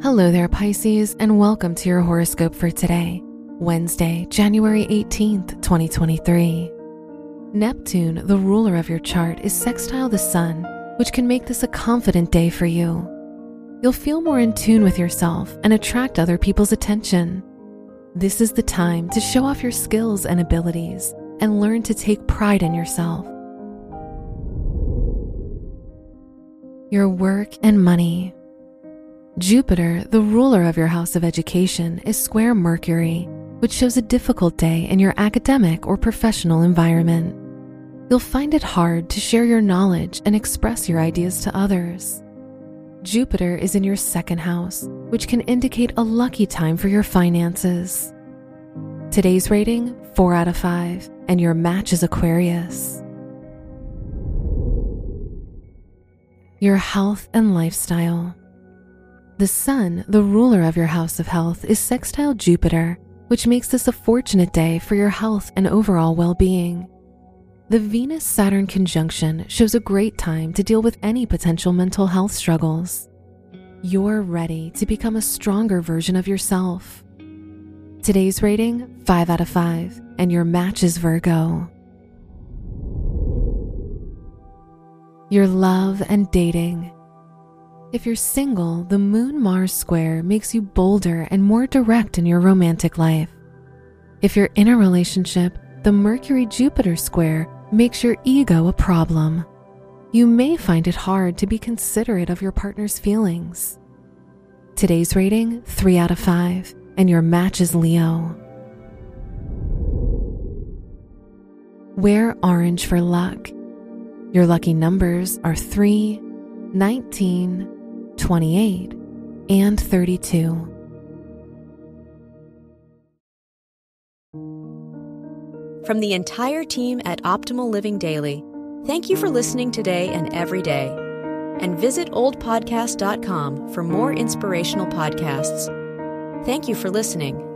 Hello there, Pisces, and welcome to your horoscope for today, Wednesday, January 18th, 2023. Neptune, the ruler of your chart, is sextile the sun, which can make this a confident day for you. You'll feel more in tune with yourself and attract other people's attention. This is the time to show off your skills and abilities and learn to take pride in yourself. Your work and money. Jupiter, the ruler of your house of education, is square Mercury, which shows a difficult day in your academic or professional environment. You'll find it hard to share your knowledge and express your ideas to others. Jupiter is in your second house, which can indicate a lucky time for your finances. Today's rating 4 out of 5, and your match is Aquarius. Your health and lifestyle. The Sun, the ruler of your house of health, is sextile Jupiter, which makes this a fortunate day for your health and overall well being. The Venus Saturn conjunction shows a great time to deal with any potential mental health struggles. You're ready to become a stronger version of yourself. Today's rating 5 out of 5, and your match is Virgo. Your love and dating. If you're single, the Moon Mars square makes you bolder and more direct in your romantic life. If you're in a relationship, the Mercury Jupiter square makes your ego a problem. You may find it hard to be considerate of your partner's feelings. Today's rating 3 out of 5, and your match is Leo. Wear orange for luck. Your lucky numbers are 3, 19, 28, and 32. From the entire team at Optimal Living Daily, thank you for listening today and every day. And visit oldpodcast.com for more inspirational podcasts. Thank you for listening.